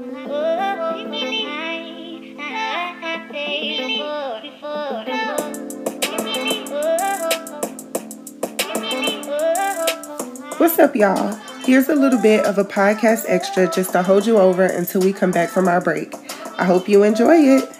What's up, y'all? Here's a little bit of a podcast extra just to hold you over until we come back from our break. I hope you enjoy it.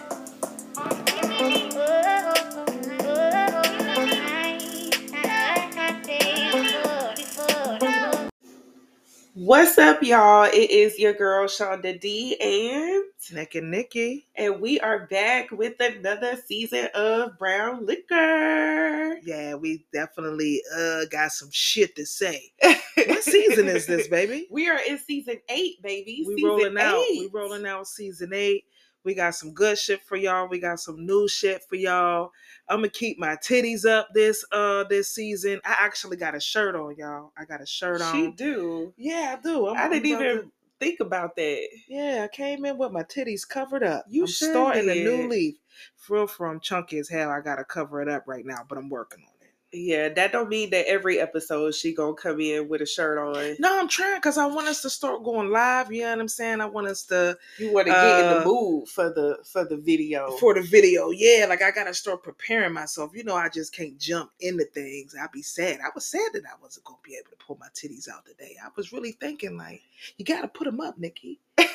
Up, y'all? It is your girl Shonda D and Naked Nikki. and we are back with another season of Brown Liquor. Yeah, we definitely uh got some shit to say. What season is this, baby? We are in season eight, baby. We season rolling out. We eight. rolling out season eight. We got some good shit for y'all. We got some new shit for y'all. I'm gonna keep my titties up this uh this season. I actually got a shirt on, y'all. I got a shirt on. She do. yeah, I do. I'm, I didn't even to- think about that. yeah, I came in with my titties covered up. You I'm sure starting a new leaf. For from chunky as hell. I gotta cover it up right now, but I'm working on it. Yeah, that don't mean that every episode she gonna come in with a shirt on. No, I'm trying because I want us to start going live. You know what I'm saying? I want us to You want to get in the Uh, mood for the for the video. for the video. Yeah, like I gotta start preparing myself. You know, I just can't jump into things. I'd be sad. I was sad that I wasn't gonna be able to pull my titties out today. I was really thinking like, you gotta put them up, Nikki.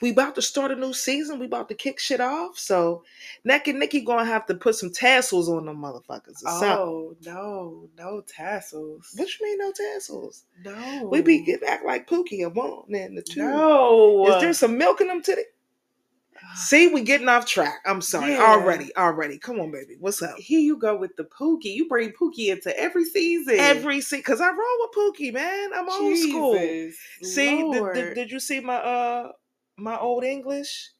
we about to start a new season. We about to kick shit off. So, Naked Nikki gonna have to put some tassels on them motherfuckers. Or something. oh no, no tassels. What you mean no tassels? No, We be get act like Pookie and one and the two. no. Is there some milk in them titties? See, we getting off track. I'm sorry. Yeah. Already, already. Come on, baby. What's up? Here you go with the Pookie. You bring Pookie into every season. Every season. cause I roll with Pookie, man. I'm old school. Jesus See, did, did, did you see my uh my old English,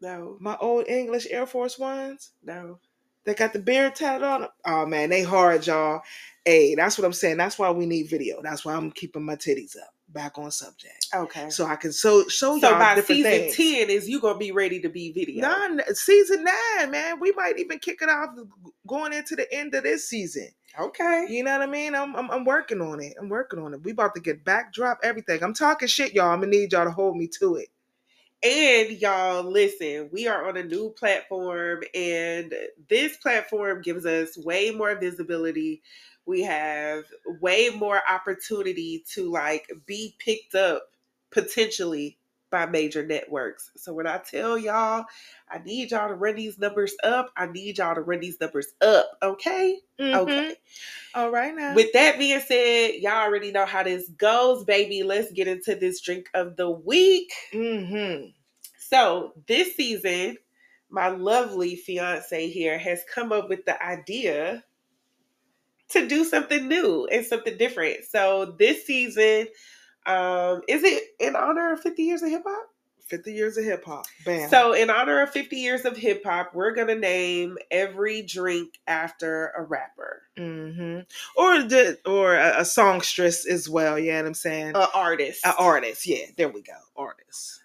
no, my old English Air Force Ones? no. They got the beard tatted on them. Oh man, they hard, y'all. Hey, that's what I'm saying. That's why we need video. That's why I'm keeping my titties up. Back on subject, Okay. So, so I can so show y'all So by different season things. ten is you gonna be ready to be video. Nine, season nine, man. We might even kick it off going into the end of this season. Okay. You know what I mean? I'm, I'm I'm working on it. I'm working on it. We about to get backdrop everything. I'm talking shit, y'all. I'm gonna need y'all to hold me to it. And y'all, listen, we are on a new platform, and this platform gives us way more visibility. We have way more opportunity to like be picked up potentially by major networks. So when I tell y'all, I need y'all to run these numbers up, I need y'all to run these numbers up, okay? Okay. All right now. With that being said, y'all already know how this goes, baby. Let's get into this drink of the week. mm-hmm. So this season, my lovely fiance here has come up with the idea to do something new and something different. So this season, um, is it in honor of 50 years of hip hop? 50 years of hip hop. Bam. So in honor of 50 years of hip hop, we're gonna name every drink after a rapper, mm-hmm. or the or a, a songstress as well. You know what I'm saying? a artist. An artist. Yeah, there we go. Artist.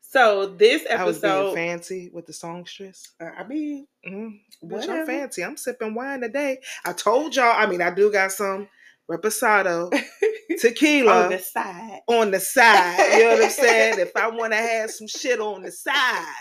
So this episode. I was being fancy with the songstress. uh, I mean. Bitch, Whatever. I'm fancy. I'm sipping wine today. I told y'all. I mean, I do got some reposado tequila on the side. on the side. You know what I'm saying? If I want to have some shit on the side.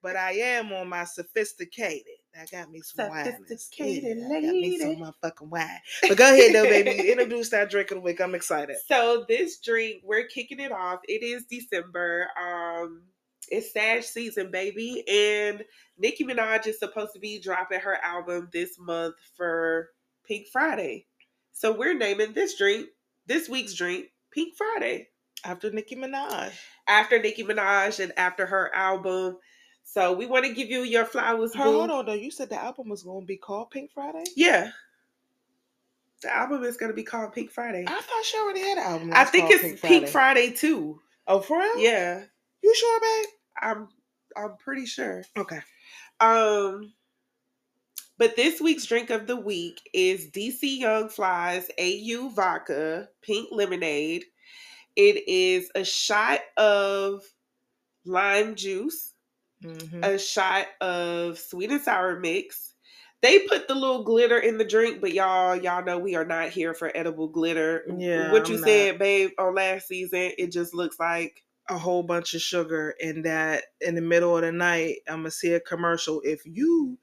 But I am on my sophisticated. I got me some wine. Sophisticated Yeah, I got me some motherfucking wine. But go ahead though, baby. Introduce that drink of the week. I'm excited. So this drink, we're kicking it off. It is December. Um, it's Sag season, baby, and Nicki Minaj is supposed to be dropping her album this month for Pink Friday. So we're naming this drink, this week's drink, Pink Friday, After Nicki Minaj. after Nicki Minaj and after her album. So we want to give you your flowers, Her, boo. hold on though. You said the album was gonna be called Pink Friday? Yeah. The album is going to be called Pink Friday. I thought she already had an album. I think it's Pink Friday. too. Oh, for real? Yeah. You sure, babe? I'm I'm pretty sure. Okay. Um but this week's drink of the week is DC Young Fly's AU Vodka Pink Lemonade. It is a shot of lime juice, Mm-hmm. a shot of sweet and sour mix. They put the little glitter in the drink, but y'all, y'all know we are not here for edible glitter. Yeah, what you I'm said, babe, on last season, it just looks like a whole bunch of sugar and that in the middle of the night I'm gonna see a commercial. If you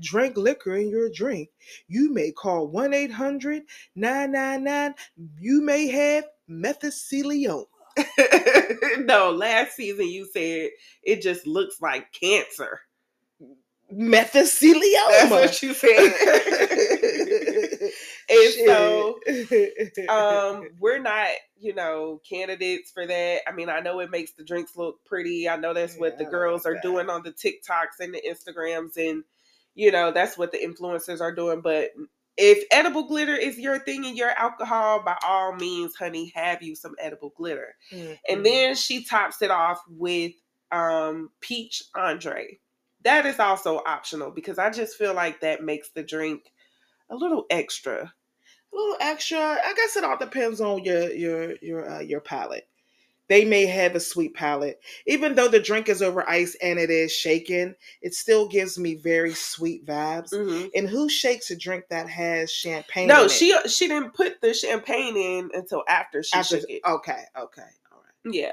drink liquor in your drink, you may call 1-800-999. You may have mesothelioma. no, last season you said it just looks like cancer. Mesothelioma. That's what you said. and so um we're not you know candidates for that. I mean i know it makes the drinks look pretty. I know that's what the I girls like are that. doing on the tiktoks and the instagrams and you know that's what the influencers are doing. But if edible glitter is your thing and your alcohol by all means honey have you some edible glitter. Mm-hmm. and then she tops it off with um peach André. That is also optional because i just feel like that makes the drink a little extra a little extra. I guess it all depends on your your your uh, your palate. They may have a sweet palate, even though the drink is over ice and it is shaken. It still gives me very sweet vibes. Mhm. And who shakes a drink that has champagne? No, in it? she she didn't put the champagne in until after she After- shook it. Okay, okay, all right. Yeah.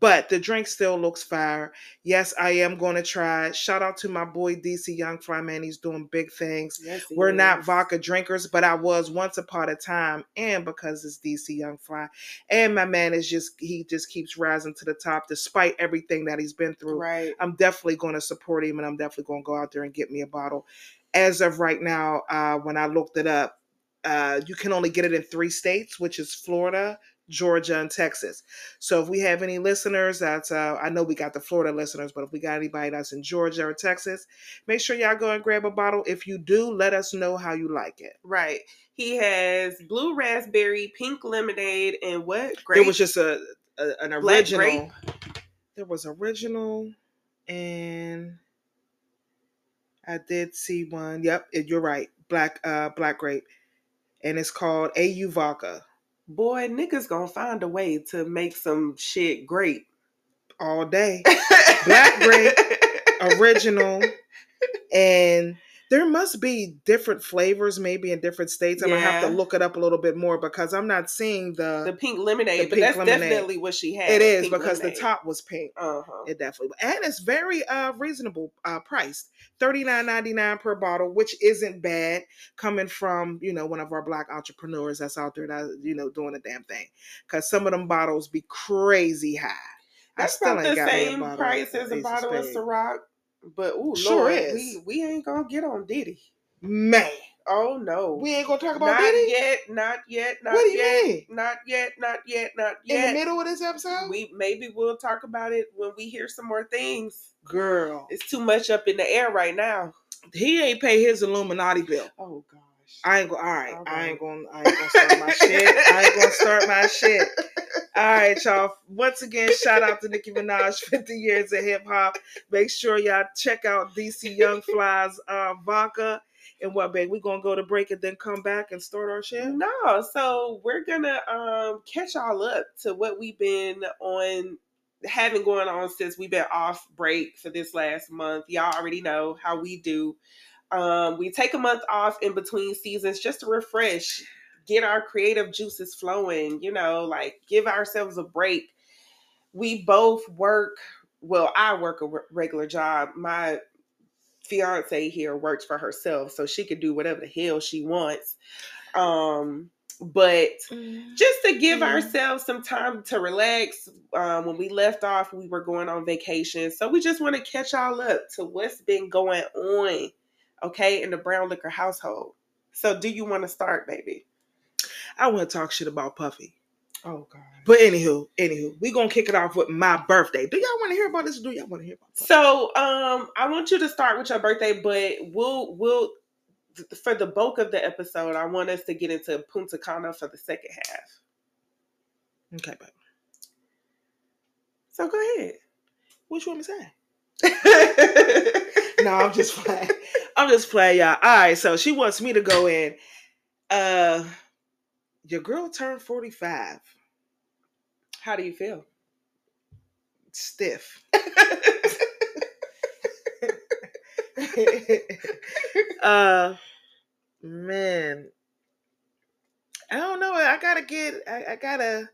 But the drink still looks fire. Yes, I am going to try. Shout out to my boy DC Young Fly, man. He's doing big things. Yes, We're not vodka drinkers, but I was once upon a time, and because it's DC Young Fly, and my man is just he just keeps rising to the top despite everything that he's been through. Right. I'm definitely going to support him, and I'm definitely going to go out there and get me a bottle. As of right now, uh, when I looked it up, uh, you can only get it in three states, which is Florida, Georgia, and Texas. So if we have any listeners, that's uh, I know we got the Florida listeners, but if we got anybody that's in Georgia or Texas, make sure y'all go and grab a bottle. If you do, let us know how you like it. Right. He has blue raspberry, pink lemonade, and what? Grape. There was just a, a an Black original. grape? There was original, and I did see one. Yep, you're right. Black uh black grape, and it's called AU Vodka. Boy, niggas gonna find a way to make some shit great. all day. Black grape. Original, and there must be different flavors, maybe in different states. I'm gonna have to look it up a little bit more because I'm not seeing the. the pink lemonade, The but pink that's lemonade. definitely what she had. it is because lemonade. the top was pink. Uh-huh. It definitely and it's very uh reasonable uh priced. Thirty nine ninety nine per bottle, which isn't bad coming from, you know, one of our black entrepreneurs that's out there that you know doing the damn thing. Cause some of them bottles be crazy high. That's I still ain't the got same price as a bottle of. Ciroc. But ooh, Sure Lord, is. we we ain't gonna get on Diddy. Man, Oh no. we ain't gonna talk about Diddy. not Diddy yet, not yet, not What do you yet, mean? not yet, not yet, not yet. in the middle of this episode. We maybe we'll talk about it when we hear some more things. Girl, It's too much up in the air right now. he ain't pay his Illuminati bill. Oh gosh. I ain't go. All right, All I ain't gonna. I ain't gonna start my shit. I ain't gonna start my shit. All right, y'all. Once again, shout out to Nicki Minaj, 50 years of hip hop. Make sure y'all check out DC Young Fly's uh, vodka. And what, babe? We gonna go to break and then come back and start our show? No, so we're gonna um catch y'all up to what we've been on having going on since we've been off break for this last month. Y'all already know how we do. Um, we take a month off in between seasons just to refresh, get our creative juices flowing, you know, like give ourselves a break. We both work, well, I work a re- regular job. My fiance here works for herself, so she can do whatever the hell she wants. Um, but just to give Mhm. ourselves some time to relax. Um, when we left off, we were going on vacation, so we just want to catch y'all up to what's been going on, okay, in the brown liquor household. So, do you want to start, baby? I want to talk shit about Puffy. Oh God. But anywho, anywho, we gonna kick it off with my birthday. Do y'all want to hear about this? Or do y'all want to hear about Puffy? So, um, I want you to start with your birthday, but we'll we'll for the bulk of the episode, I want us to get into Punta Cana for the second half. Okay, babe. So go ahead. What you want me to say? no, I'm just playing. I'm just playing, y'all. All right, so she wants me to go in. Uh, your girl turned 45. How do you feel? Stiff. uh, man, I don't know. I gotta get. I, I gotta.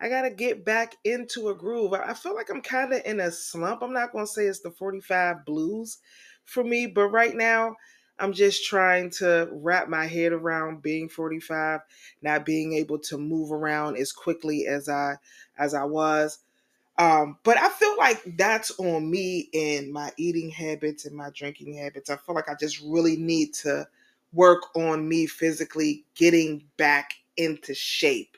I gotta get back into a groove. I I feel like I'm kind of in a slump. I'm not gonna say it's the 45 blues for me, but right now I'm just trying to wrap my head around being 45, not being able to move around as quickly as I as I was. Um, but I feel like that's on me and my eating habits and my drinking habits. I feel like I just really need to work on me physically getting back into shape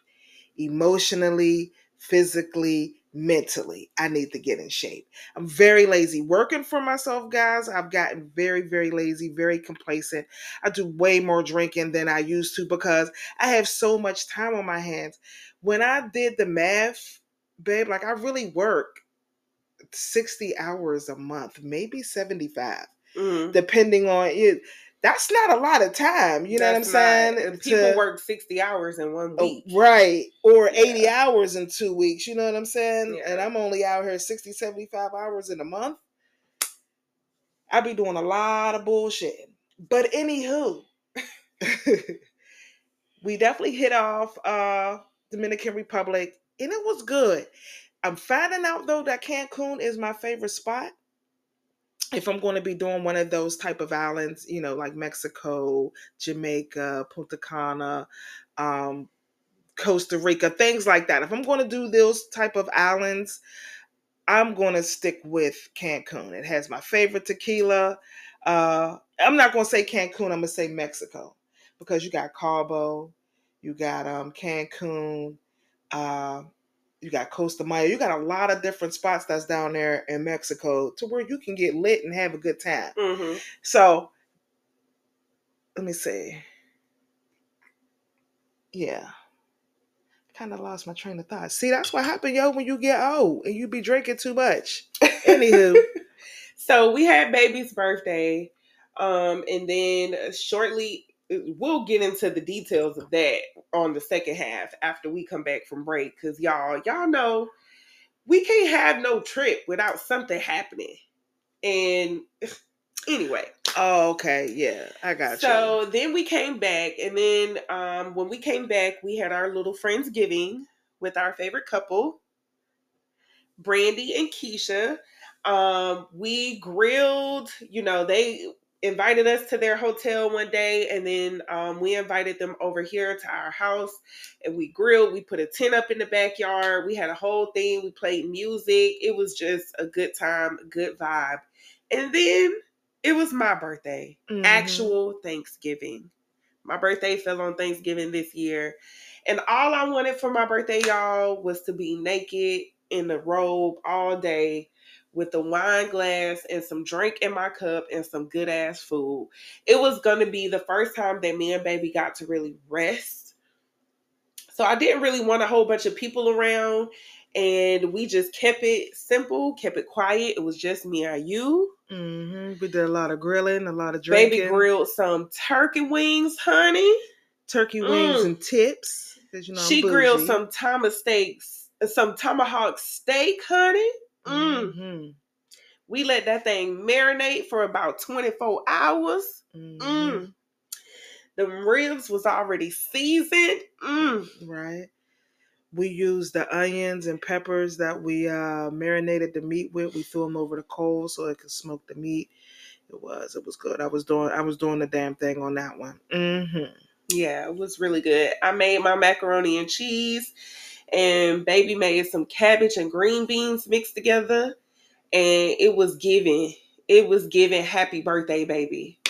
emotionally, physically, mentally. I need to get in shape. I'm very lazy working for myself, guys. I've gotten very, very lazy, very complacent. I do way more drinking than I used to because I have so much time on my hands. When I did the math, babe, like I really work 60 hours a month, maybe 75, Mhm. depending on it. That's not a lot of time. You know That's what I'm not- saying? people To- work 60 hours in one week. right. Or Yeah. 80 hours in two weeks. You know what I'm saying? Yeah. And I'm only out here 60, 75 hours in a month. I be doing a lot of bullshit. But anywho, we definitely hit off uh Dominican Republic and it was good. I'm finding out though that Cancun is my favorite spot. If I'm going to be doing one of those type of islands, you know, like Mexico, Jamaica, Punta Cana, um, Costa Rica, things like that. If I'm going to do those type of islands, I'm going to stick with Cancun. It has my favorite tequila. Uh, I'm not going to say Cancun. I'm going to say Mexico because you got Cabo, you got um, Cancun, uh, you got Costa Maya. You got a lot of different spots that's down there in Mexico to where you can get lit and have a good time. Mhm. So let me see. Yeah. Kind of lost my train of thought. See, that's what happened, yo, when you get old and you be drinking too much. Anywho. So we had baby's birthday, um, and then shortly we'll get into the details of that on the second half after we come back from break. Cause y'all, y'all know we can't have no trip without something happening. And anyway, Oh, okay. Yeah, I got you. so then we came back, and then um, when we came back, we had our little friendsgiving with our favorite couple, Brandy and Keisha. Um, we grilled. You know, they invited us to their hotel one day, and then um, we invited them over here to our house, and we grilled. We put a tent up in the backyard. We had a whole thing. We played music. It was just a good time, good vibe. And then it was my birthday Mhm. actual Thanksgiving. My birthday fell on Thanksgiving this year. And all I wanted for my birthday, y'all, was to be naked in the robe all day with a wine glass and some drink in my cup and some good ass food. It was going to be the first time that me and baby got to really rest. So I didn't really want a whole bunch of people around. And we just kept it simple, kept it quiet. It was just me and you. Mhm. We did a lot of grilling, a lot of drinking. Baby grilled some turkey wings, honey. turkey wings Mm. and tips. you know she grilled some Thomas steaks, some tomahawk steak, honey. Mm. Mhm. We let that thing marinate for about 24 hours. Mhm. Mm. The ribs was already seasoned. Mm. Right. We used the onions and peppers that we uh, marinated the meat with. We threw them over the coal so it could smoke the meat. It was. It was good. I was doing. I was doing the damn thing on that one. hmm Yeah, it was really good. I made my macaroni and cheese, and baby made some cabbage and green beans mixed together, and it was giving. It was giving happy birthday, baby.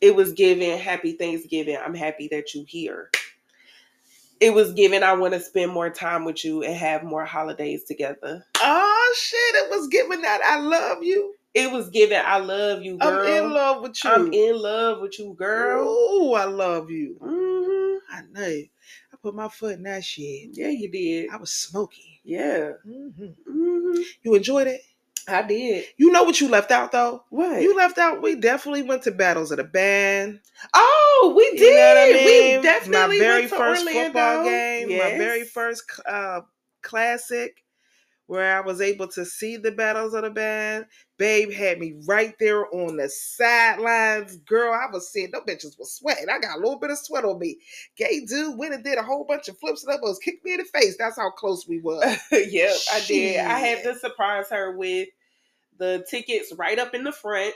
It was giving happy Thanksgiving. I'm happy that you here. It was given I want to spend more time with you and have more holidays together. Oh shit! It was given that. I love you. It was given I love you, girl. I'm in love with you. I'm in love with you, girl. Ooh, I love you. mm-hmm. I know. You. Put my foot in that shit. Yeah, you did. I was smoky. Yeah. hmm hmm You enjoyed it. I did. You know what you left out though. What? You left out. We definitely went to battles of the band. oh, we You did. know what I mean? We definitely my very went to first Orlando. football game. My very first uh, classic. Where I was able to see the battles of the band. Babe had me right there on the sidelines. Girl, I was seeing them bitches was sweating. I got a little bit of sweat on me. Gay dude went and did a whole bunch of flips and elbows, kicked me in the face. That's how close we were. yep, I did. I had to surprise her with the tickets right up in the front.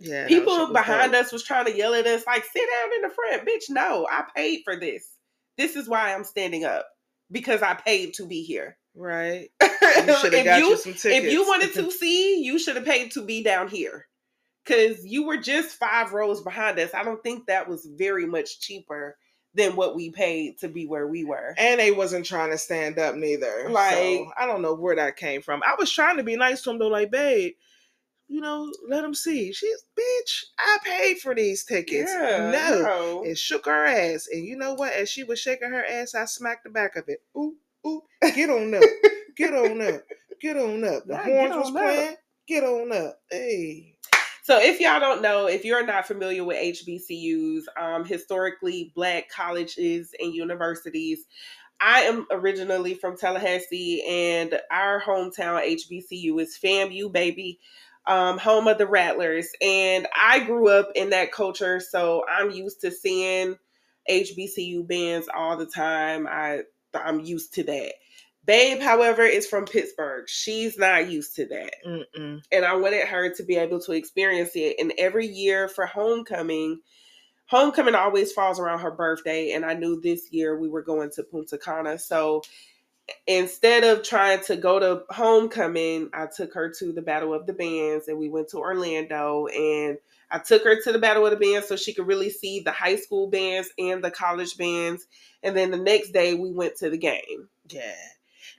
Yeah, People behind dope. us was trying to yell at us like, "Sit down in the front, bitch." No, I paid for this. This is why I'm standing up because I paid to be here. Right. You if got you you some tickets. if you wanted to see, you should have paid to be down here. Cause you were just five rows behind us. I don't think that was very much cheaper than what we paid to be where we were. and they wasn't trying to stand up neither. Like- so, I don't know where that came from. I was trying to be nice to him though, like, babe, you know, let him see. She's bitch. I paid for these tickets. Yeah, no. no. and shook her ass. And you know what? As she was shaking her ass, I smacked the back of it. Ooh, ooh, get on up, get on up, get on up. The horns was up. playing. Get on up. Hey. So, if y'all don't know, if you're not familiar with HBCUs, um, historically black colleges and universities, I am originally from Tallahassee, and our hometown HBCU is FAMU, baby, um, home of the Rattlers. And I grew up in that culture, so I'm used to seeing HBCU bands all the time. I I'm used to that. Babe, however, is from Pittsburgh. She's not used to that Mm-mm. and I wanted her to be able to experience it. And every year for homecoming, homecoming always falls around her birthday, and I knew this year we were going to Punta Cana. So instead of trying to go to homecoming, I took her to the Battle of the Bands, and we went to Orlando and. I took her to the Battle of the Bands so she could really see the high school bands and the college bands. And then the next day we went to the game. Yeah.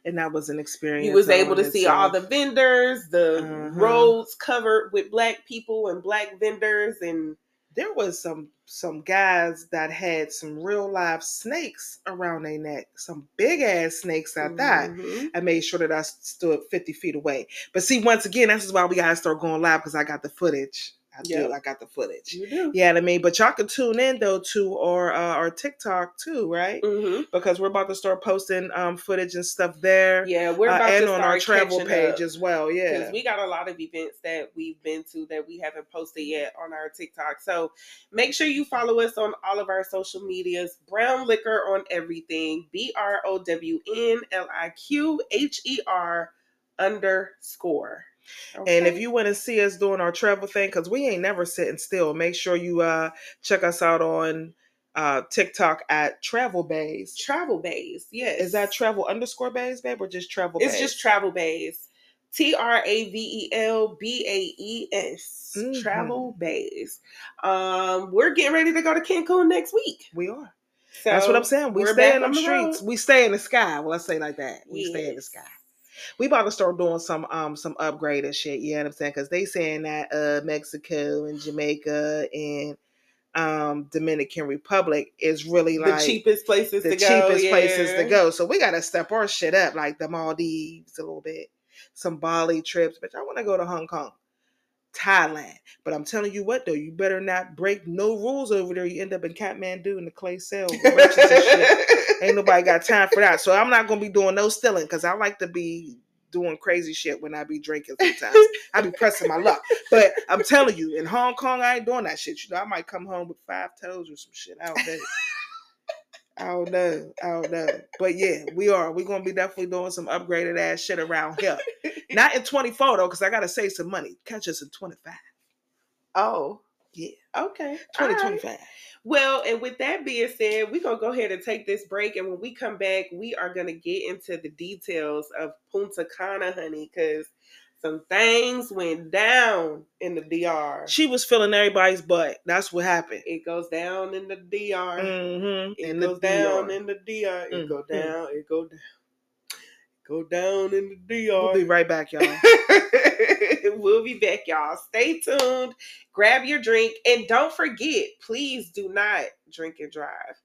And that was an experience. You was able to see all the vendors, the Mhm. roads covered with black people and black vendors, and there was some some guys that had some real live snakes around their neck, some big ass snakes at that. Mhm. I made sure that I stood 50 feet away. But see, once again, this is why we gotta start going live because I got the footage. I Yep. do, I got the footage. You do. Yeah, I mean, but y'all can tune in though to our uh, our TikTok too, right? hmm Because we're about to start posting um footage and stuff there, Yeah, we're about uh, about and to on our travel page up. as well. Yeah, because we got a lot of events that we've been to that we haven't posted yet on our TikTok. So make sure you follow us on all of our social medias. Brown Liquor on everything. B R O W N L I Q H E R underscore. And if you want to see us doing our travel thing, because we ain't never sitting still, make sure you uh check us out on uh TikTok at Travel Baes. travel baes, yes, Is that travel underscore baes, babe, or just travel It's baes? just travel baes. T R A V E L B A E S. Mhm. Travel baes. Um, we're getting ready to go to Cancun next week. we are. So That's what I'm saying. We stay in them the streets. road. We stay in the sky. Well, I say like that. We stay in the sky. We about to start doing some um some upgraded shit. You know what I'm saying? Because they saying that uh Mexico and Jamaica and um Dominican Republic is really like The cheapest places the to go. cheapest places to go. So we gotta step our shit up, like the Maldives a little bit, some Bali trips. But I want to go to Hong Kong, Thailand. But I'm telling you what though, you better not break no rules over there. You end up in Kathmandu in the clay cell. Ain't nobody got time for that. So I'm not gonna be doing no stealing because I like to be doing crazy shit when I be drinking sometimes. I be pressing my luck. But I'm telling you, in Hong Kong, I ain't doing that shit. You know, I might come home with five toes or some shit. I don't know. I don't know. I don't know. But yeah, we are. We're gonna be definitely doing some upgraded ass shit around here. Not in 24 though, because I gotta save some money. Catch us in 25. oh, Yeah. okay. All right. 2025. Well, and with that being said, we're gonna go ahead and take this break, and when we come back, we are gonna get into the details of Punta Cana, honey, because some things went down in the DR. She was feeling everybody's butt. That's what happened. It goes down in the DR. Mm-hmm. It goes down in the DR. It Mm, go down. It go down. Go down in the DR. We'll be right back, y'all. we'll be back, y'all. Stay tuned. Grab your drink, and don't forget, please do not drink and drive.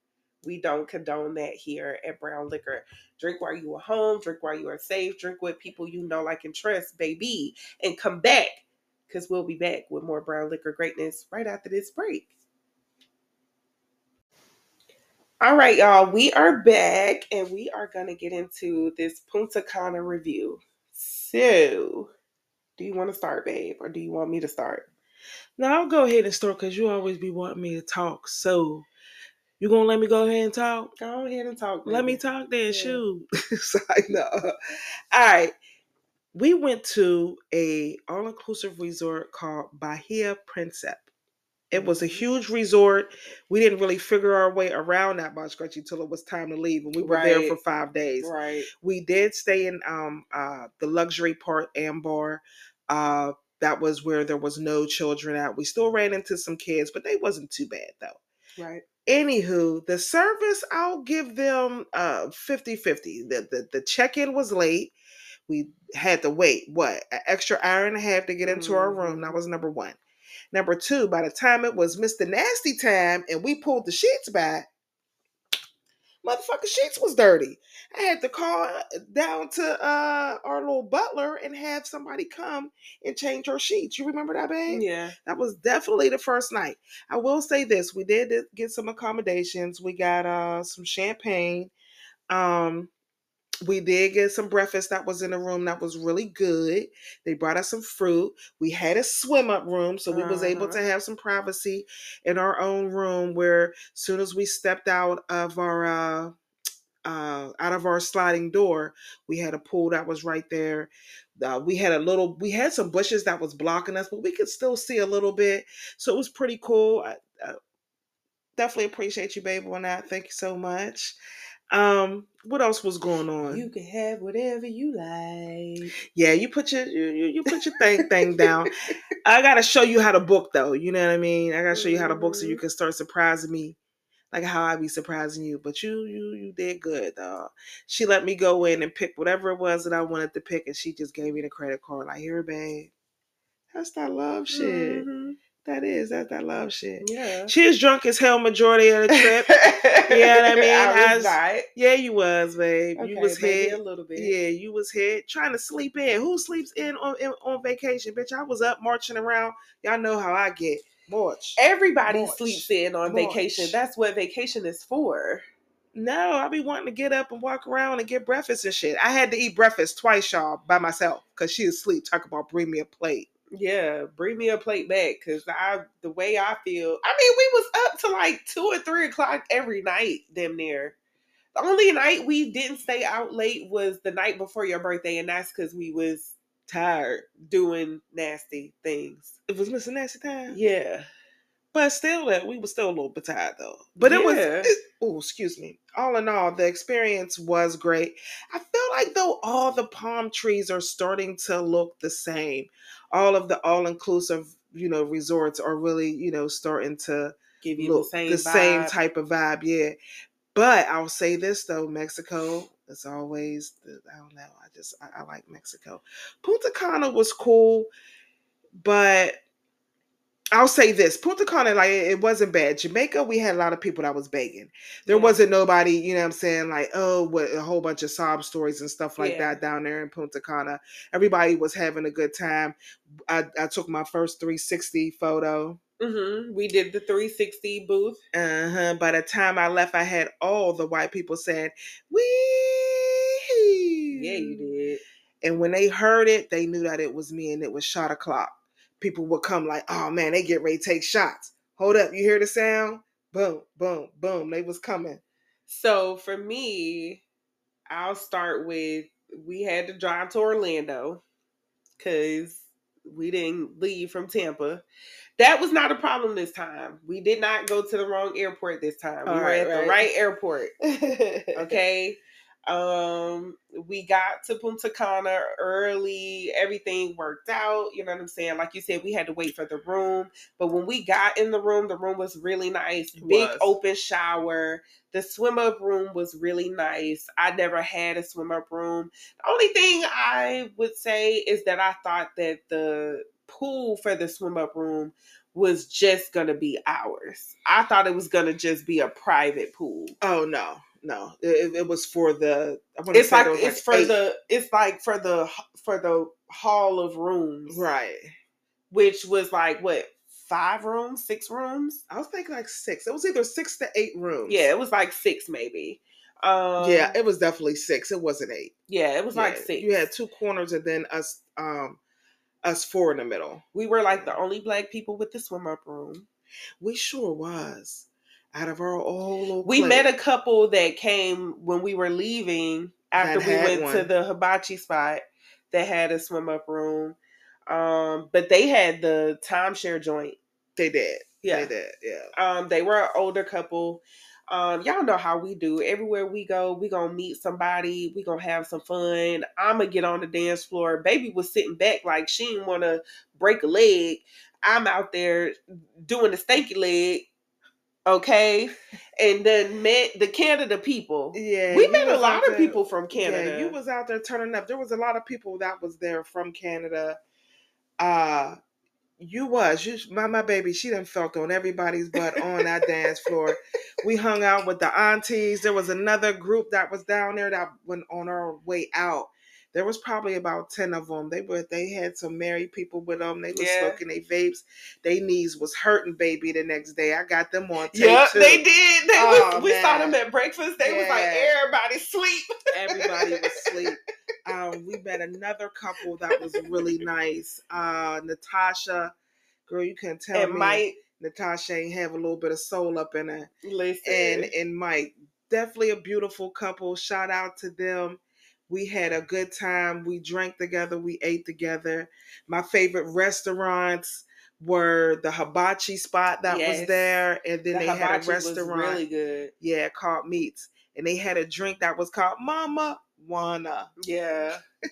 We don't condone that here at Brown Liquor. Drink while you are home. Drink while you are safe. Drink with people you know, like, and trust, baby. And come back because we'll be back with more Brown Liquor greatness right after this break. All right, y'all, we are back and we are going to get into this Punta Cana review. So, do you want to start, babe, or do you want me to start? No, I'll go ahead and start because you always be wanting me to talk. So, you gonna let me go ahead and talk? Go ahead and talk. Let me talk then. Yeah. Shoot. Sorry, no. All right. We went to a all inclusive resort called Bahia Principe. It was a Mhm. huge resort. We didn't really figure our way around that much until it was time to leave, and we were there for five days. Right. We did stay in um uh the luxury part Ambar. Uh that was where there was no children at. We still ran into some kids, but they wasn't too bad though. Right. Anywho, the service I'll give them uh 50-50. The the, the check-in was late. We had to wait, what, an extra hour and a half to get into our room. That Mhm. was number one. Number two, by the time it was Mr. Nasty time and we pulled the sheets back, motherfucking sheets was dirty. I had to call down to uh our little butler and have somebody come and change her sheets. You remember that, babe? Yeah. That was definitely the first night. I will say this: we did get some accommodations. We got uh some champagne. Um, we did get some breakfast that was in the room that was really good. They brought us some fruit. We had a swim up room, so we was able Uh-huh. to have some privacy in our own room. Where soon as we stepped out of our uh, uh, out of our sliding door, we had a pool that was right there. Uh, we had a little, we had some bushes that was blocking us, but we could still see a little bit. So it was pretty cool. I, I definitely appreciate you, babe, on that. Thank you so much. Um, what else was going on? You can have whatever you like. yeah, you put your you, you put your thing thing down. I gotta show you how to book though. You know what I mean? I gotta show you how to book so you Mhm. can start surprising me, like how I be surprising you. But you you you did good, though. She let me go in and pick whatever it was that I wanted to pick, and she just gave me the credit card. Like here, babe. That's that love shit. Mhm. That is that's that love shit. Yeah. She was drunk as hell majority of the trip. yeah, what I mean? I As- was not. yeah, you was, babe. Okay, you was hit. a little bit. Yeah, you was hit. trying to sleep in. Who sleeps in on in, on vacation, bitch? I was up marching around. Y'all know how I get. March. Everybody March. sleeps in on vacation. That's what vacation is for. No, I be wanting to get up and walk around and get breakfast and shit. I had to eat breakfast twice, y'all, by myself, cause she asleep. Talk about bring me a plate. Yeah, bring me a plate back because I the way I feel. I mean, we was up to like two or three o'clock every night, damn near. The only night we didn't stay out late was the night before your birthday, and that's because we was tired doing nasty things. It was Mr. Nasty time. Yeah, But still, that we were still a little bit tired though. But it was. Yeah. It, oh, excuse me. All in all, the experience was great. I feel like though all the palm trees are starting to look the same. All of the all-inclusive, you know, resorts are really, you know, starting to give you look the same same type of vibe. Yeah. But I'll say this though, Mexico is always. The, I don't know. I just I, I like Mexico. Punta Cana was cool, but I'll say this: Punta Cana, like it wasn't bad. Jamaica, we had a lot of people that was begging. There Yeah. wasn't nobody, you know what I'm saying, like, oh, what a whole bunch of sob stories and stuff like Yeah. that down there in Punta Cana. Everybody was having a good time. I, I took my first 360 photo. hmm We did the 360 booth. Uh-huh. By the time I left, I had all the white people saying, We Yeah, you did. And when they heard it, they knew that it was me and it was shot o'clock. People would come like, oh man, they get ready to take shots. Hold up, you hear the sound? Boom, boom, boom. They was coming. So for me, I'll start with we had to drive to Orlando because we didn't leave from Tampa. That was not a problem this time. We did not go to the wrong airport this time. We were right, at the right. right airport. okay. Um, we got to Punta Cana early. Everything worked out. You know what I'm saying? Like you said, we had to wait for the room. But when we got in the room, the room was really nice. It Big was. open shower. The swim up room was really nice. I never had a swim up room. The only thing I would say is that I thought that the pool for the swim up room was just gonna be ours. I thought it was gonna just be a private pool. Oh no, no. It, it was for the it's say like it's for eight. the it's like for the for the hall of rooms Right. which was like what five rooms six rooms I was thinking like six. It was either six to eight rooms. yeah it was like six maybe Um, yeah, it was definitely six. It wasn't eight. yeah, it was like six. You had two corners and then us um us four in the middle. We were like the only black people with the swim up room. We sure was. Out of our whole little We met a couple that came when we were leaving after we went to the hibachi spot that had a swim up room. Um, but they had the timeshare joint. they did. Yeah. They did, yeah. Um, they were an older couple. Um, y'all know how we do. Everywhere we go, we gonna meet somebody. We gonna have some fun. I'ma get on the dance floor. Baby was sitting back like she didn't want to break a leg. I'm out there doing the stanky leg. Okay, and then met the Canada people. Yeah. we met a lot of there- people from Canada. Yeah, you was out there turning up. There was a lot of people that was there from Canada. Uh you was you my my baby. She done felt on everybody's butt on that dance floor. We hung out with the aunties. There was another group that was down there that went on our way out. There was probably about ten of them. They were they had some married people with them. They was Yeah. smoking their vapes. They knees was hurting, baby. The next day, I got them on tape yeah, too. they did. They Oh, was, we saw them at breakfast. They was like everybody sleep. everybody was sleep. Um, we met another couple that was really nice. Uh, Natasha, girl, you couldn't tell and me Mike, Natasha ain't have a little bit of soul up in her. listen, And and Mike, definitely a beautiful couple. Shout out to them. We had a good time. We drank together. We ate together. My favorite restaurants were the hibachi spot that was there, and then the they had a restaurant really good. yeah, called Meats. And they had a drink that was called Mama Juana. Yeah.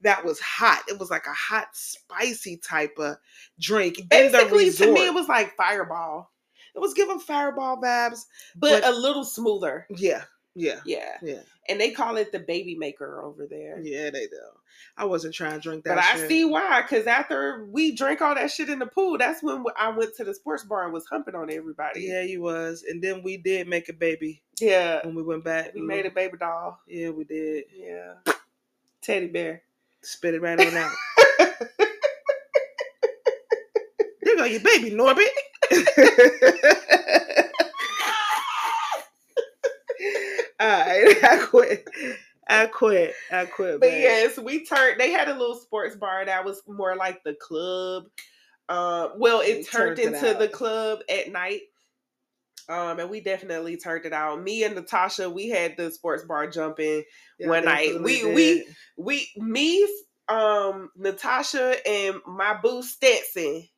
That was hot. It was like a hot, spicy type of drink. Basically, to me, it was like Fireball, it was giving fireball vibes. but, But- a little smoother. Yeah, yeah, Yeah. yeah, And they call it the baby maker over there. yeah. They do. I wasn't trying to drink that. But I see why, because after we drank all that shit in the pool, that's when I went to the sports bar and was humping on everybody. Yeah, you was. And then we did make a baby Yeah. when we went back. We made a baby doll. Yeah, we did. Yeah. Teddy bear. Spit it right on out. there go your baby, Norbit. Right, I quit. I quit. I quit. But man. yes, we turned. They had a little sports bar that was more like the club. Um, well, We it turned, turned it into the club at night. Um, and we definitely turned it out. Me and Natasha, we had the sports bar jumping. Y'all one night, we- we- We, me, um, Natasha, and my boo Stetson,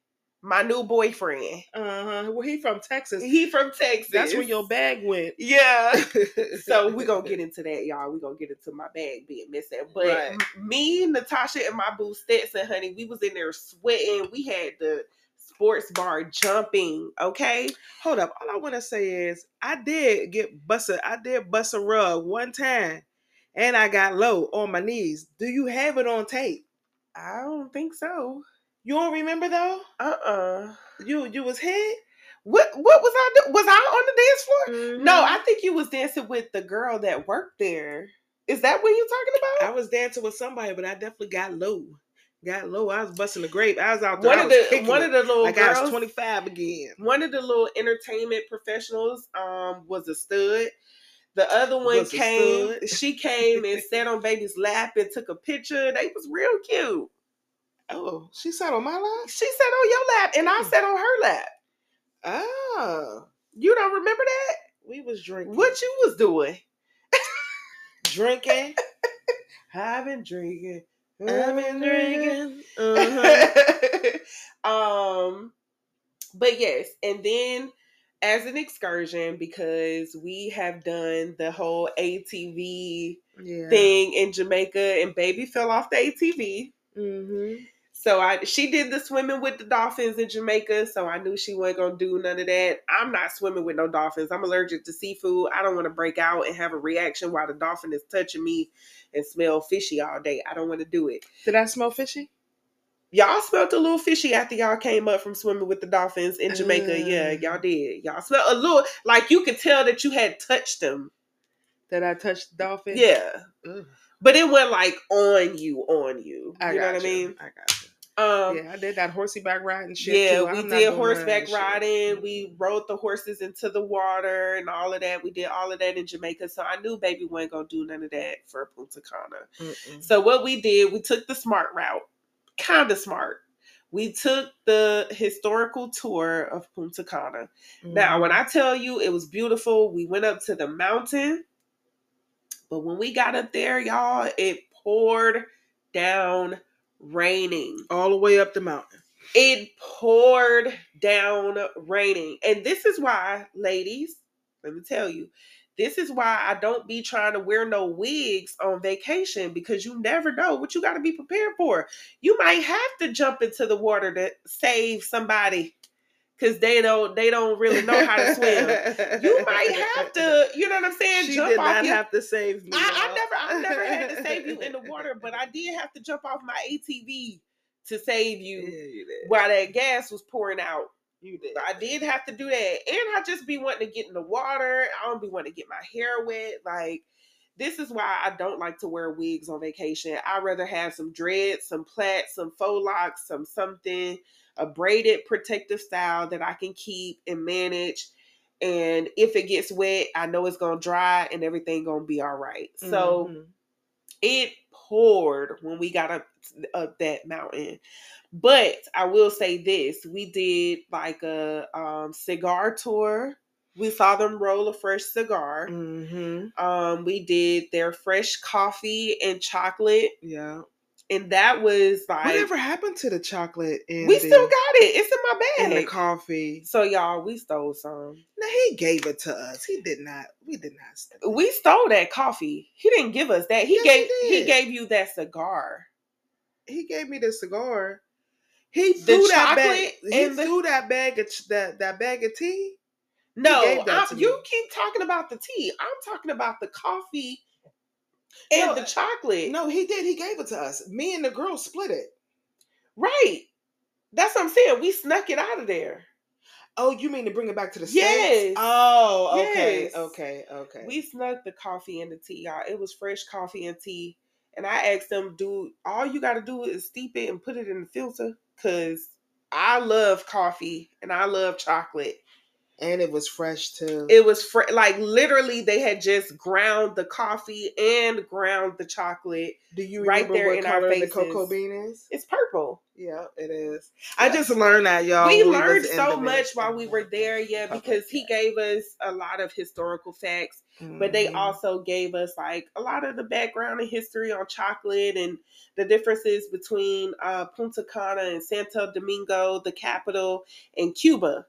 my new boyfriend. Uh-huh. Well, he from Texas. He from Texas. That's where your bag went. yeah. so we gonna get into that, y'all. We gonna get into my bag being missing. But Right. me, Natasha, and my boo Stetson, honey, we was in there sweating. We had the sports bar jumping. Okay, Hold up. All I want to say is I did get bust I did bust a rug one time, and I got low on my knees. Do you have it on tape? I don't think so. You don't remember though? Uh uh You you was hit? What what was I do? Was I on the dance floor? No, Mhm. I think you was dancing with the girl that worked there. Is that what you're talking about? I was dancing with somebody, but I definitely got low. Got low. I was busting the grape. I was out there. one of the one it. of the little like I girls. was 25 again. one of the little entertainment professionals um was a stud. The other one Was came. She came and sat on baby's lap and took a picture. They was real cute. Oh, she sat on my lap? She sat on your lap and I Hmm. sat on her lap. Oh. You don't remember that? We was drinking. What you was doing? drinking? I've been drinking. I've been drinking. Uh-huh. um, but yes, and then as an excursion because we have done the whole ATV Yeah. thing in Jamaica, and baby fell off the ATV. Mm-hmm. So I she did the swimming with the dolphins in Jamaica, so I knew she wasn't gonna do none of that. I'm not swimming with no dolphins. I'm allergic to seafood. I don't want to break out and have a reaction while the dolphin is touching me and smell fishy all day. I don't want to do it. Did I smell fishy? Y'all smelled a little fishy after y'all came up from swimming with the dolphins in Jamaica. yeah, Mm. y'all did. Y'all smelled a little like you could tell that you had touched them. That I touched the dolphin? Yeah. Ugh. But it went like on you, on you. I you know what I mean? I got you. Um, yeah, I did that horseback riding shit. yeah, too. we did horseback riding. We rode the horses into the water and all of that. We did all of that in Jamaica. So I knew baby wasn't gonna do none of that for Punta Cana. Mm-mm. So what we did, we took the smart route, kind of smart. We took the historical tour of Punta Cana. Now, when I tell you it was beautiful, we went up to the mountain, but when we got up there, y'all, it poured down raining. all the way up the mountain. It poured down raining. And this is why, ladies, let me tell you, this is why I don't be trying to wear no wigs on vacation because you never know what you got to be prepared for. You might have to jump into the water to save somebody because they don't they don't really know how to swim. You might have to, you know what I'm saying, She jump did off not your have to save me. I, I never, I never had to save you in the water, but I did have to jump off my ATV to save Yeah, you you while that gas was pouring out. You did. I did have to do that, and I just be wanting to get in the water. I don't be wanting to get my hair wet. Like this is why I don't like to wear wigs on vacation. I'd rather have some dreads, some plaits, some faux locks, some something, a braided protective style that I can keep and manage. And if it gets wet, I know it's gonna dry and everything gonna be all right. So Mhm. it poured when we got up up that mountain. But I will say this: we did like a um, cigar tour. We saw them roll a fresh cigar. Mhm. Um, we did their fresh coffee and chocolate, Yeah. and that was like Whatever happened to the chocolate and we the, still got it. It's in my and the coffee? so y'all, we stole some. No, he gave it to us. He did not. We did not. steal. We stole that coffee. He didn't give us that. He Yes, gave he did. gave you that cigar. He gave me the cigar. He The threw that bag. He and the- threw that bag of that that bag of tea. No, gave that I'm- to you keep talking about the tea. I'm talking about the coffee and No, the chocolate. No, he did. He gave it to us. Me and the girl split it. Right. That's what I'm saying. We snuck it out of there. Oh, you mean to bring it back to the Yes. Oh, okay, Yes. okay, okay. We snuck the coffee and the tea, y'all. It was fresh coffee and tea. And I asked them, dude, all you got to do is steep it and put it in the filter. Because I love coffee and I love chocolate. And it was fresh too. It was like literally they had just ground the coffee and ground the chocolate. Do you right remember there what in our the cocoa bean is? It's purple. Yeah, it is. I just learned that, y'all. we learned so much while we were there, yeah, Okay, because he gave us a lot of historical facts, but they Mhm. also gave us like a lot of the background and history on chocolate and the differences between uh, Punta Cana and Santo Domingo, the capital, and Cuba.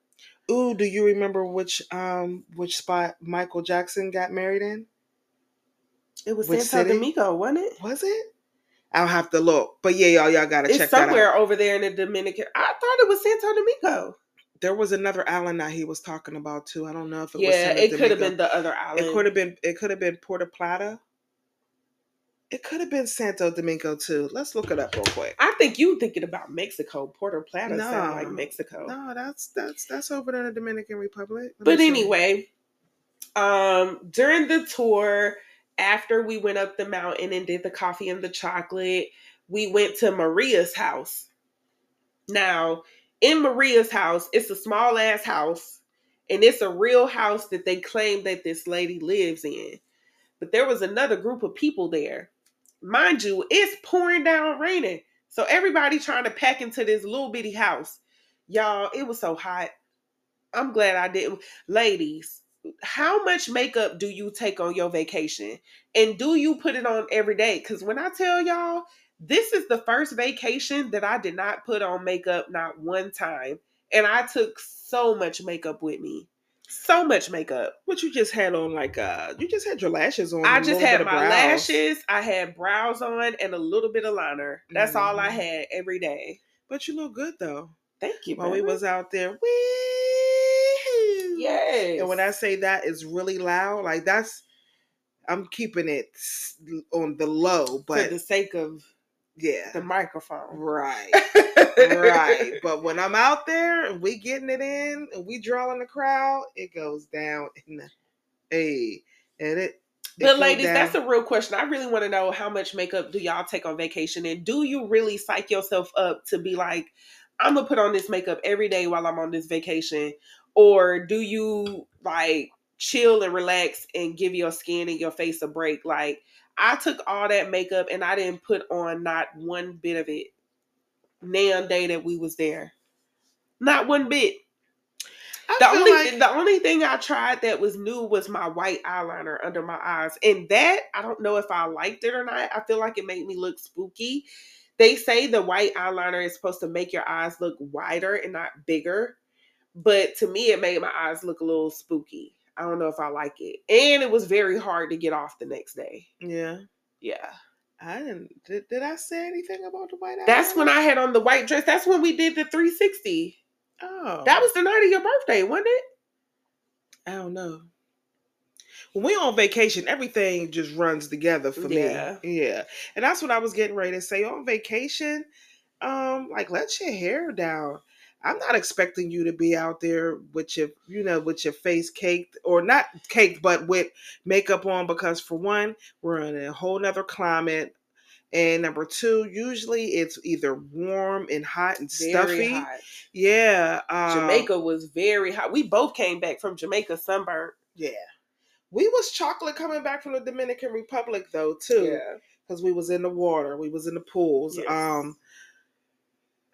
Ooh, do you remember which um which spot Michael Jackson got married in? It was Which Santo city? Domingo, wasn't it? Was it? I'll have to look. But yeah, y'all, y'all gotta It's check that somewhere over there in the Dominican. I thought it was Santo Domingo. There was another island that he was talking about too. I don't know if it was yeah, it could have been the other island. It could have been. It could have been Puerto Plata. It could have been Santo Domingo too. Let's look it up real quick. I think you thinking about Mexico. Puerto Plata sound like Mexico. No, that's that's that's over there in the Dominican Republic. Let But anyway, um, during the tour, after we went up the mountain and did the coffee and the chocolate, we went to Maria's house. Now, in Maria's house, it's a small ass house, and it's a real house that they claim that this lady lives in. But there was another group of people there. Mind you, it's pouring down raining. So everybody trying to pack into this little bitty house. Y'all, it was so hot. I'm glad I didn't. Ladies, how much makeup do you take on your vacation? And do you put it on every day? Because when I tell y'all, this is the first vacation that I did not put on makeup not one time. And I took so much makeup with me. So much makeup. What you just had on like uh you just had your lashes on. I just had my brows. lashes, I had brows on, and a little bit of liner. That's all I Mhm. had every day. But you look good though. Thank you. While we was out there. Woo! yes. And when I say that is really loud, like that's I'm keeping it on the low, for but the sake of yeah. the microphone. Right. right. But when I'm out there and we getting it in and we drawing the crowd, it goes down in the hey. And it It But ladies, down. that's a real question. I really want to know how much makeup do y'all take on vacation, and do you really psych yourself up to be like, I'm gonna put on this makeup every day while I'm on this vacation, or do you like chill and relax and give your skin and your face a break? Like I took all that makeup and I didn't put on not one bit of it. Nan day that we was there, not one bit. I The only like- the only thing I tried that was new was my white eyeliner under my eyes, and that I don't know if I liked it or not. I feel like it made me look spooky. They say the white eyeliner is supposed to make your eyes look wider and not bigger, but to me, it made my eyes look a little spooky. I don't know if I like it, and it was very hard to get off the next day. yeah. Yeah, I didn't. Did, did I say anything about the white? Dress? That's when? I had on the white dress. That's when we did the 360. Oh, That was the night of your birthday, wasn't it? I don't know. When we on vacation, everything just runs together for Yeah. me. Yeah, and that's what I was getting ready to say. On vacation, um, like let your hair down. I'm not expecting you to be out there with your, you know, with your face caked or not caked, but with makeup on because for one, we're in a whole nother climate. And number two, usually it's either warm and hot and Very stuffy. hot. Yeah. Um, Jamaica was very hot. We both came back from Jamaica sunburned. Yeah. We was chocolate coming back from the Dominican Republic though too, because we was in the water, we was in the pools. Yes. Um,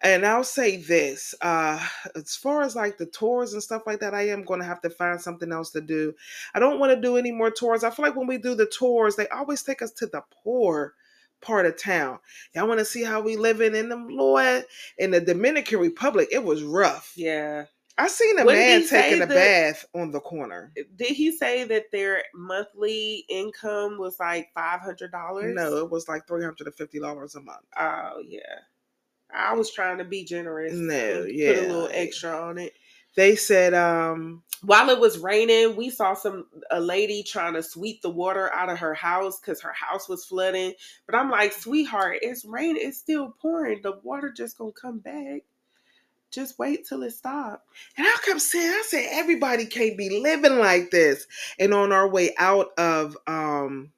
and I'll say this: uh, as far as like the tours and stuff like that, I am going to have to find something else to do. I don't want to do any more tours. I feel like when we do the tours, they always take us to the poor part of town. Y'all want to see how we living in the Lord in the Dominican Republic? It was rough. Yeah. I seen a man taking a that- bath on the corner. Did he say that their monthly income was like five hundred dollars? No, it was like three hundred and fifty dollars a month. Oh yeah. I was trying to be generous. No, and Put a little extra on it. They said, um, While it was raining, we saw some a lady trying to sweep the water out of her house because her house was flooding. But I'm like, sweetheart, it's raining. It's still pouring. The water just gonna come back. Just wait till it stops. and I kept saying, I said, everybody can't be living like this. And on our way out of, um,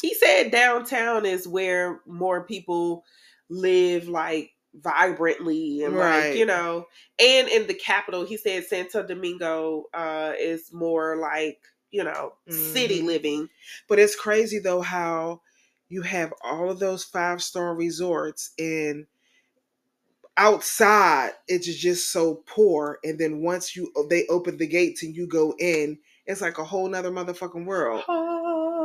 he said downtown is where more people live like vibrantly and Right. like you know and in the capital he said santo domingo uh is more like you know city Mhm. living but it's crazy though how you have all of those five star resorts and outside it's just so poor. And then once you they open the gates and you go in, it's like a whole nother motherfucking world.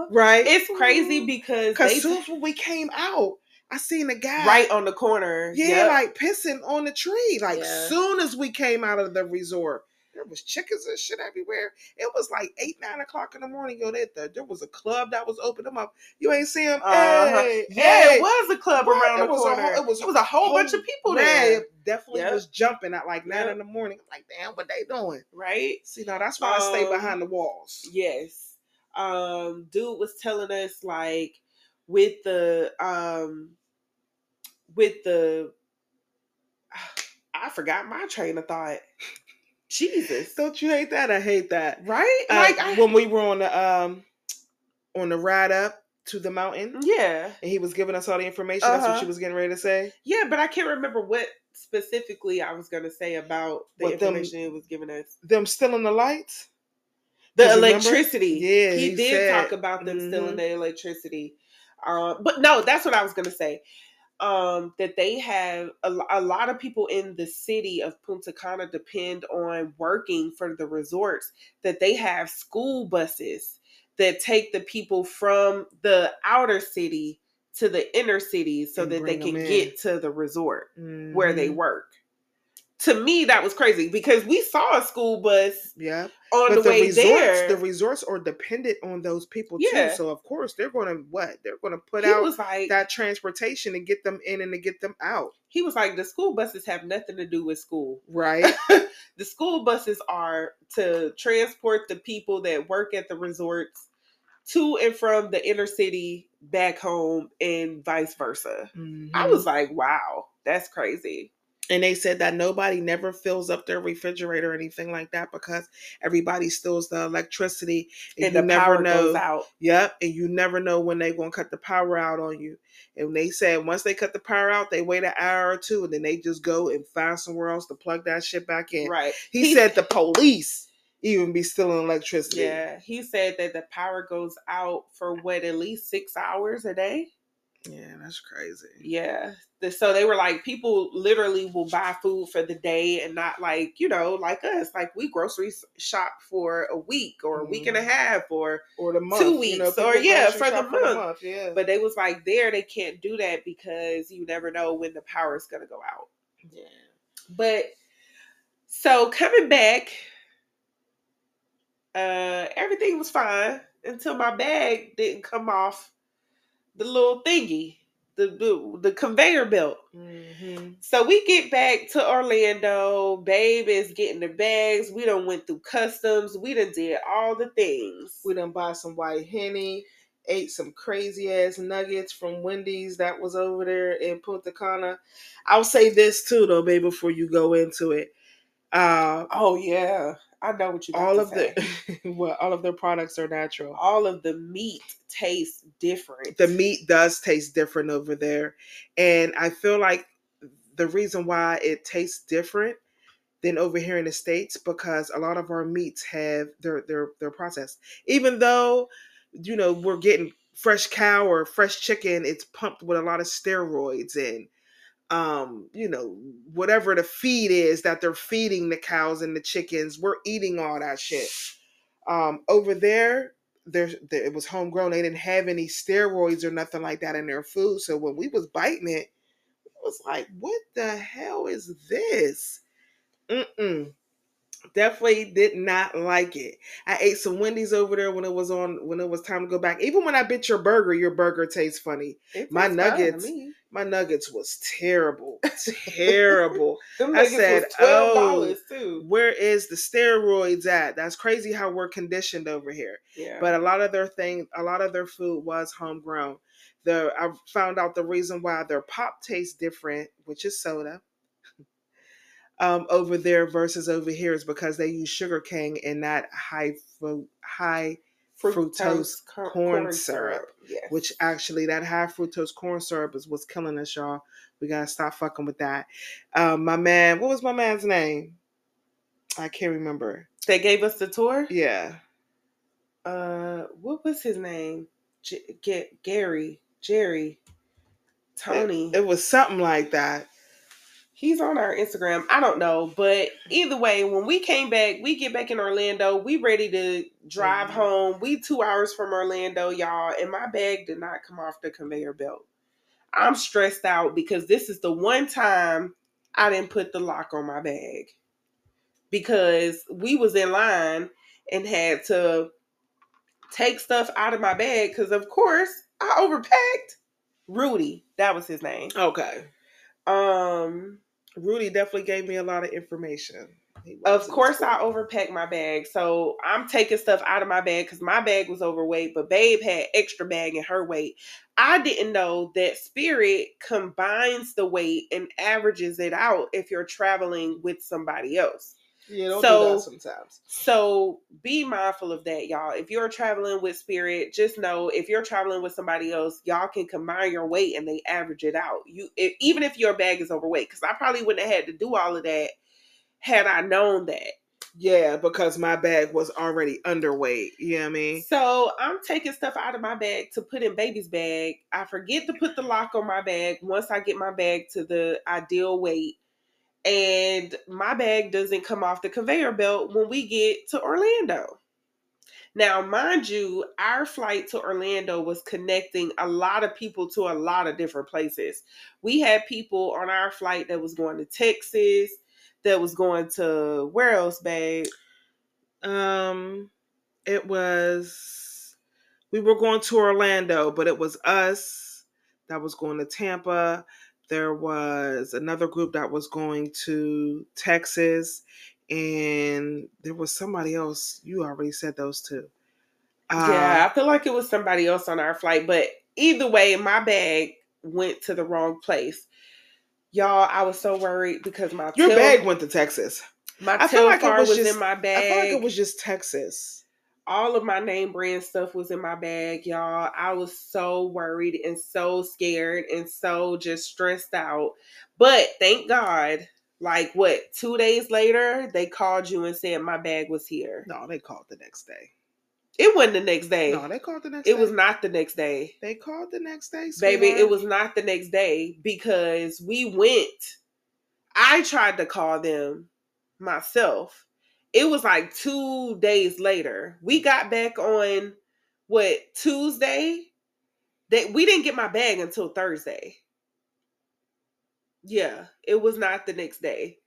Right? it's crazy because Because soon as when we came out, I seen a guy right on the corner Yeah, Yep. like pissing on the tree. Like Yeah. soon as we came out of the resort, there was chickens and shit everywhere. It was like eight, nine o'clock in the morning. Yo, there, there, there was a club that was open them up. You ain't see them. Uh-huh. Hey, yeah hey. it was a club around It the corner whole- it was it was a whole, whole- bunch of people Man, there it definitely Yep. was jumping at like nine Yep. in the morning. I'm like, damn, what they doing? right See, now that's why I stay Um, behind the walls. Yes. Um dude was telling us like with the um with the I forgot my train of thought. Jesus. Don't you hate that? I hate that. Right? Uh, like I, when we were on the um on the ride up to the mountain. Yeah. and he was giving us all the information. That's what Uh-huh. she was getting ready to say. Yeah, but I can't remember what specifically I was gonna say about the What them- information it was giving us. Them still in the lights. The electricity. Yeah, he, he did said- talk about them still in Mhm. the electricity. Um, but no, that's what I was gonna say. Um, that they have a, a lot of people in the city of Punta Cana depend on working for the resorts. That they have school buses that take the people from the outer city to the inner cities so And that they can get to the resort where they Mhm. work. To me, that was crazy because we saw a school bus Yeah, on but the, the, way resorts, there. the resorts are dependent on those people Yeah. too. So of course they're going to what? They're going to put he out like, that transportation to get them in and to get them out. he was like, the school buses have nothing to do with school. Right. The school buses are to transport the people that work at the resorts to and from the inner city back home and vice versa. I Mhm. was like, wow, that's crazy. And they said that nobody never fills up their refrigerator or anything like that because everybody steals the electricity and, And you the never power know. goes out. Yep, and you never know when they're gonna cut the power out on you. And they said once they cut the power out, they wait an hour or two, and then they just go and find somewhere else to plug that shit back in. Right. He, He- said the police even be stealing electricity. Yeah. He said that the power goes out for what, at least six hours a day? Yeah, that's crazy. Yeah. The- So they were like, people literally will buy food for the day and not like, you know, like us. Like we grocery shop for a week or a week and a Mhm. half or Or the month, Two you weeks, know, or yeah, for the shop month. Yeah, but they was like there they can't do that because you never know when the power is gonna go out. yeah. But so coming back, uh everything was fine until my bag didn't come off the little thingy, the the, the conveyor belt. hmm So we get back to Orlando. Babe is getting the bags. We done went through customs. We done did all the things. We done buy some white henny, ate some crazy ass nuggets from Wendy's that was over there in Punta Cana. I'll say this too though, babe, before you go into it. Uh oh yeah, I know what you. all of say. the well, all of their products are natural. all of the meat tastes different. The meat does taste different over there. And I feel like the reason why it tastes different than over here in the States because a lot of our meats have their their their processed. Even though, you know, we're getting fresh cow or fresh chicken, it's pumped with a lot of steroids and um, you know, whatever the feed is that they're feeding the cows and the chickens, we're eating all that shit. Um, over there, there, there it was homegrown. They didn't have any steroids or nothing like that in their food. So when we was biting it, it was like, what the hell is this? Mm-mm. Definitely did not like it. I ate some Wendy's over there when it was on when it was time to go back. Even when I bit your burger, your burger tastes funny. My nuggets-. My nuggets was terrible. terrible. I said, oh, too. Where is the steroids at? That's crazy how we're conditioned over here. Yeah, But a lot of their thing, a lot of their food was homegrown. The I found out the reason why their pop tastes different, which is soda, um, over there versus over here is because they use sugar cane and not high fru- high fructose cor- corn syrup. Yes. which actually that high fructose corn syrup is what's killing us, y'all. We gotta stop fucking with that. Um, my man, what was my man's name? I can't remember. they gave us the tour. Yeah, Uh, what was his name? J- G- Gary, Jerry, Tony. it was something like that. He's on our Instagram. I don't know, but either way, when we came back, we get back in Orlando. We ready to drive Mhm. home. We two hours from Orlando, y'all, and my bag did not come off the conveyor belt. I'm stressed out because this is the one time I didn't put the lock on my bag because we was in line and had to take stuff out of my bag because of course I overpacked. Rudy, that was his name. Okay, Um Rudy definitely gave me a lot of information. Of course. I overpacked my bag, so I'm taking stuff out of my bag because my bag was overweight, but Babe had extra bag in her weight. I didn't know that Spirit combines the weight and averages it out if you're traveling with somebody else. Yeah, don't so- do that sometimes. So be mindful of that, y'all. If you're traveling with Spirit, just know if you're traveling with somebody else, y'all can combine your weight and they average it out. You if, even if your bag is overweight, because I probably wouldn't have had to do all of that had I known that. Yeah, because my bag was already underweight. You know what I mean? So I'm taking stuff out of my bag to put in baby's bag. I forget to put the lock on my bag once I get my bag to the ideal weight. And my bag doesn't come off the conveyor belt when we get to Orlando. Now, mind you, our flight to Orlando was connecting a lot of people to a lot of different places. We had people on our flight that was going to Texas, that was going to where else, babe? Um, it was we were going to Orlando, but it was us that was going to Tampa. There was another group that was going to Texas, and there was somebody else. You already said those two. yeah, Uh, I feel like it was somebody else on our flight, but either way, my bag went to the wrong place. Y'all, I was so worried because my Your tail, bag went to Texas. my I feel tail like it was was, just- in my bag. I feel like it was just Texas. All of my name brand stuff was in my bag, y'all. I was so worried and so scared and so just stressed out. But thank God, like what, two days later, they called you and said my bag was here. No, they called the next day. It wasn't the next day. No, they called the next day. it day. was not the next day. They called the next day, Baby, it was not the next day because we went. I tried to call them myself. It was like two days later. We got back on what Tuesday. That we didn't get my bag until Thursday. Yeah, it was not the next day.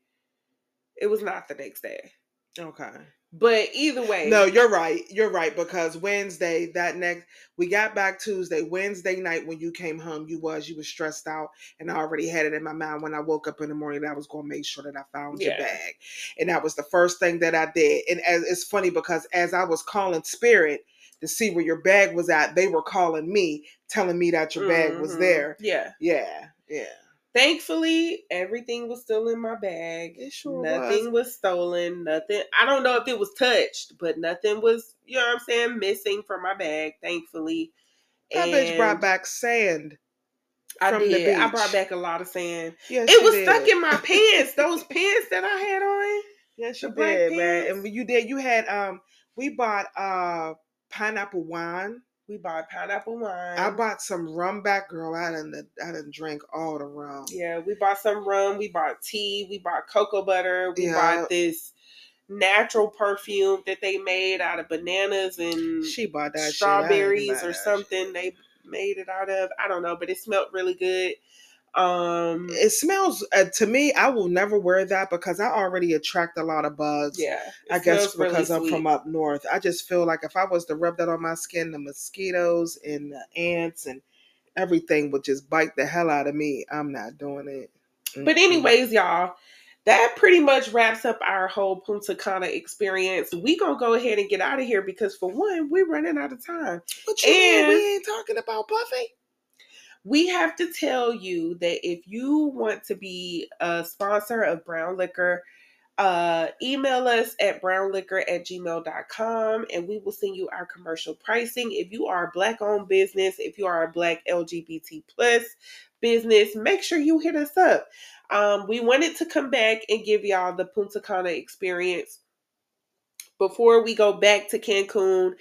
It was not the next day. okay. But either way, No, you're right. You're right because Wednesday, that next, we got back Tuesday. Wednesday night when you came home, you was you was stressed out, and I already had it in my mind when I woke up in the morning that I was going to make sure that I found your bag, and that was the first thing that I did. And as, it's funny because as I was calling Spirit to see where your bag was at, they were calling me, telling me that your bag was Mhm. there. Yeah. Yeah, yeah. Thankfully, everything was still in my bag. It sure nothing was. stolen. Nothing. I don't know if it was touched, but nothing was. You know what I'm saying? Missing from my bag. Thankfully, That bitch brought back sand. I from the did. I brought back a lot of sand. Yes, it was did. stuck in my pants. Those pants that I had on. Yes, you did, man. And you did, you had um, we bought uh pineapple wine. We bought pineapple wine. I bought some rum back, girl. I didn't, I didn't drink all the rum. Yeah, we bought some rum. We bought tea. We bought cocoa butter. We Yeah. bought this natural perfume that they made out of bananas and She bought that shit. I didn't strawberries or something shit. they made it out of. I don't know, but it smelled really good. Um It smells uh, to me. I will never wear that because I already attract a lot of bugs. yeah. I guess smells really because I'm from up north. I just feel like if I was to rub that on my skin, the mosquitoes and the ants and everything would just bite the hell out of me. I'm not doing it. But Mm-mm. anyways, y'all, that pretty much wraps up our whole Punta Cana experience. We gonna go ahead and get out of here because for one, we're running out of time. But you mean we ain't talking about Puffy? We have to tell you that if you want to be a sponsor of Brown Liquor, uh, email us at brownliquor at gmail.com and we will send you our commercial pricing. If you are a black owned business, if you are a black LGBT plus business, make sure you hit us up. Um, we wanted to come back and give y'all the Punta Cana experience before we go back to Cancun.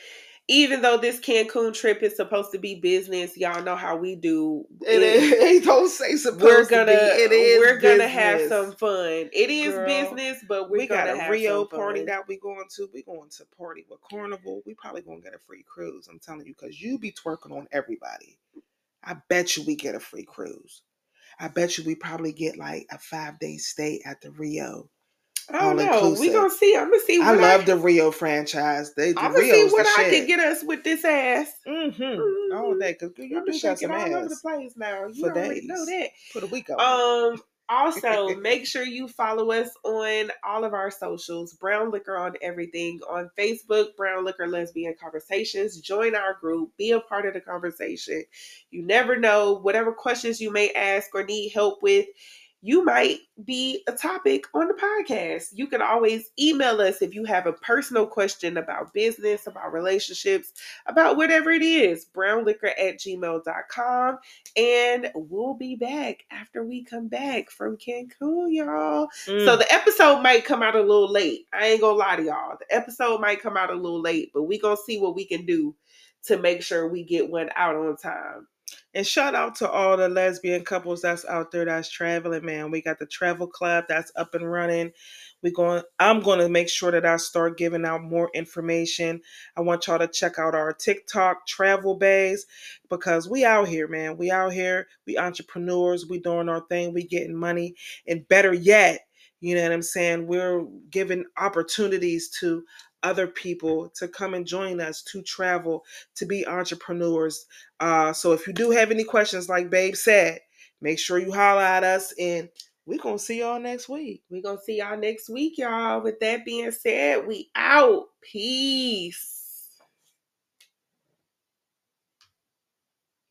Even though this Cancun trip is supposed to be business, y'all know how we do. It, It is. Don't say supposed we're gonna be. It is. we're gonna have some fun. It is Girl, business, but we're we got a Riu party fun. that we going to. We going to party with Carnival. We probably gonna get a free cruise. I'm telling you, because you be twerking on everybody. I bet you we get a free cruise. I bet you we probably get like a five day stay at the Riu. I don't know. We gonna see. I'm gonna see. I love the Riu franchise. They the I'm gonna see what I shit. can get us with this ass. Mm-hmm. All day, cause you I'm do got some shaking all over the place now. You for already know that. for the week. on. Um. Also, make sure you follow us on all of our socials. Brown Liquor on everything on Facebook. Brown Liquor Lesbian Conversations. Join our group. Be a part of the conversation. You never know. Whatever questions you may ask or need help with, you might be a topic on the podcast. You can always email us if you have a personal question about business, about relationships, about whatever it is. Brownliquor at gmail.com. And we'll be back after we come back from Cancun, y'all. So Mm. the episode might come out a little late. I ain't gonna lie to y'all. The episode might come out a little late, but we gonna see what we can do to make sure we get one out on time. And shout out to all the lesbian couples that's out there that's traveling, man. We got the travel club that's up and running. We going I'm going to make sure that I start giving out more information. I want y'all to check out our TikTok travel baes because we out here, man. We out here. We entrepreneurs. We doing our thing. We getting money. And better yet, you know what I'm saying? We're giving opportunities to other people to come and join us to travel, to be entrepreneurs. Uh, so if you do have any questions, like Babe said, make sure you holler at us and we're gonna see y'all next week. We're gonna see y'all next week, y'all. With that being said, we out. Peace.